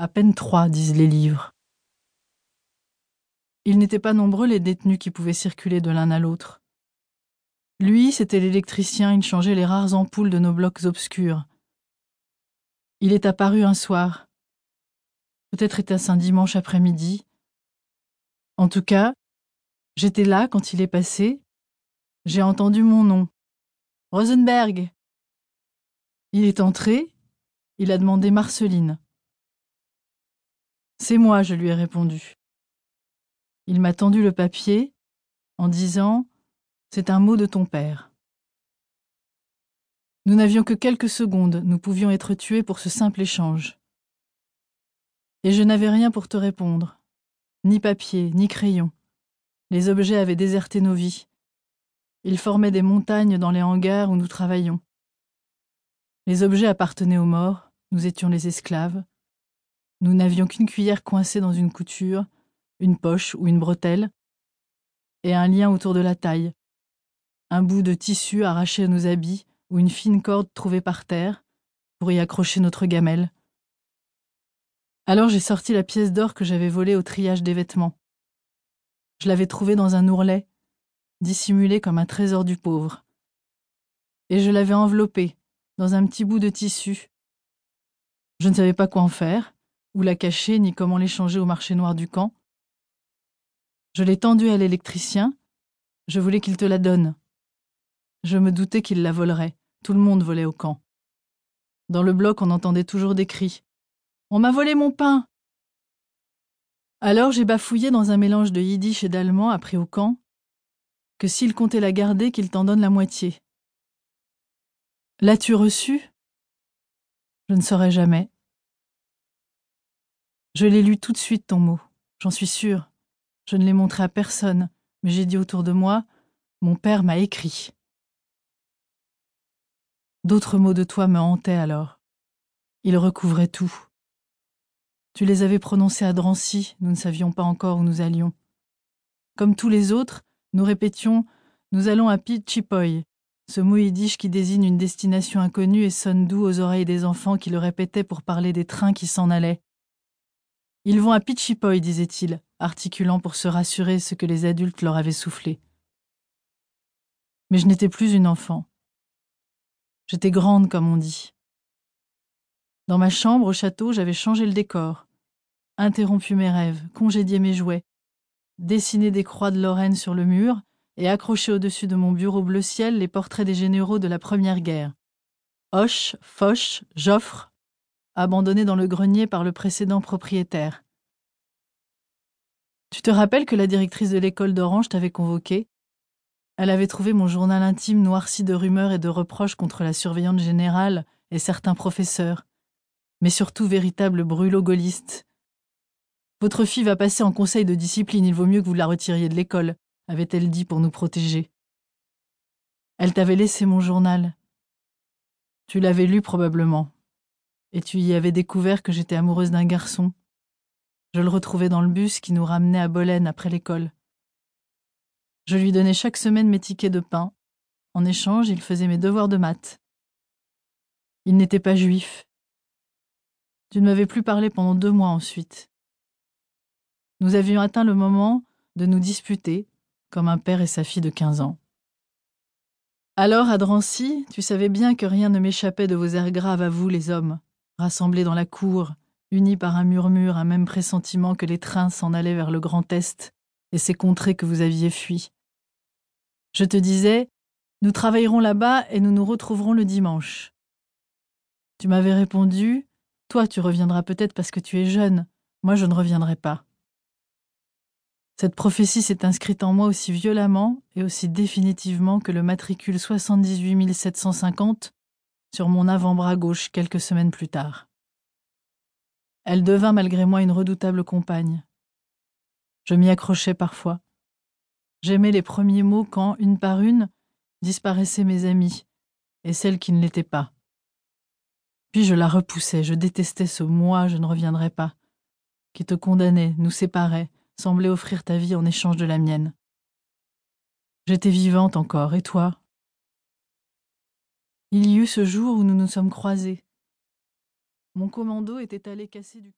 À peine trois, disent les livres. Ils n'étaient pas nombreux les détenus qui pouvaient circuler de l'un à l'autre. Lui, c'était l'électricien, il changeait les rares ampoules de nos blocs obscurs. Il est apparu un soir. Peut-être était-ce un dimanche après-midi. En tout cas, j'étais là quand il est passé. J'ai entendu mon nom. Rosenberg. Il est entré. Il a demandé Marceline. C'est moi, je lui ai répondu. Il m'a tendu le papier en disant C'est un mot de ton père. Nous n'avions que quelques secondes, nous pouvions être tués pour ce simple échange. Et je n'avais rien pour te répondre, ni papier, ni crayon. Les objets avaient déserté nos vies. Ils formaient des montagnes dans les hangars où nous travaillions. Les objets appartenaient aux morts, nous étions les esclaves. Nous n'avions qu'une cuillère coincée dans une couture, une poche ou une bretelle, et un lien autour de la taille, un bout de tissu arraché à nos habits ou une fine corde trouvée par terre pour y accrocher notre gamelle. Alors j'ai sorti la pièce d'or que j'avais volée au triage des vêtements. Je l'avais trouvée dans un ourlet, dissimulé comme un trésor du pauvre. Et je l'avais enveloppée dans un petit bout de tissu. Je ne savais pas quoi en faire, où la cacher, ni comment l'échanger au marché noir du camp. Je l'ai tendue à l'électricien, je voulais qu'il te la donne. Je me doutais qu'il la volerait. Tout le monde volait au camp. Dans le bloc, on entendait toujours des cris. On m'a volé mon pain. Alors j'ai bafouillé dans un mélange de yiddish et d'allemand appris au camp que s'il comptait la garder, qu'il t'en donne la moitié. L'as-tu reçu Je ne saurais jamais. Je l'ai lu tout de suite ton mot, j'en suis sûre. Je ne l'ai montré à personne, mais j'ai dit autour de moi Mon père m'a écrit. D'autres mots de toi me hantaient alors. Ils recouvraient tout. Tu les avais prononcés à Drancy, nous ne savions pas encore où nous allions. Comme tous les autres, nous répétions Nous allons à Pichipoy, ce mot yiddish qui désigne une destination inconnue et sonne doux aux oreilles des enfants qui le répétaient pour parler des trains qui s'en allaient. Ils vont à Pichipoy, disait-il, articulant pour se rassurer ce que les adultes leur avaient soufflé. Mais je n'étais plus une enfant. J'étais grande, comme on dit. Dans ma chambre au château, j'avais changé le décor, interrompu mes rêves, congédié mes jouets, dessiné des croix de Lorraine sur le mur et accroché au-dessus de mon bureau bleu ciel les portraits des généraux de la Première Guerre. Hoche, Foch, Joffre, abandonnés dans le grenier par le précédent propriétaire. Tu te rappelles que la directrice de l'école d'Orange t'avait convoqué? Elle avait trouvé mon journal intime noirci de rumeurs et de reproches contre la surveillante générale et certains professeurs, mais surtout véritable brûlot gaulliste. Votre fille va passer en conseil de discipline, il vaut mieux que vous la retiriez de l'école, avait-elle dit pour nous protéger. Elle t'avait laissé mon journal. Tu l'avais lu probablement, et tu y avais découvert que j'étais amoureuse d'un garçon. Je le retrouvais dans le bus qui nous ramenait à Bolène après l'école. Je lui donnais chaque semaine mes tickets de pain. En échange, il faisait mes devoirs de maths. Il n'était pas juif. Tu ne m'avais plus parlé pendant deux mois ensuite. Nous avions atteint le moment de nous disputer, comme un père et sa fille de quinze ans. Alors, à Drancy, tu savais bien que rien ne m'échappait de vos airs graves à vous, les hommes, rassemblés dans la cour, unis par un murmure, un même pressentiment que les trains s'en allaient vers le Grand Est et ces contrées que vous aviez fuies. Je te disais, nous travaillerons là-bas et nous nous retrouverons le dimanche. Tu m'avais répondu, toi tu reviendras peut-être parce que tu es jeune, moi je ne reviendrai pas. Cette prophétie s'est inscrite en moi aussi violemment et aussi définitivement que le matricule 78 750 sur mon avant-bras gauche quelques semaines plus tard. Elle devint malgré moi une redoutable compagne. Je m'y accrochais parfois. J'aimais les premiers mots quand, une par une, disparaissaient mes amis, et celles qui ne l'étaient pas. Puis je la repoussais, je détestais ce moi, je ne reviendrai pas, qui te condamnait, nous séparait, semblait offrir ta vie en échange de la mienne. J'étais vivante encore, et toi? Il y eut ce jour où nous nous sommes croisés. Mon commando était allé casser du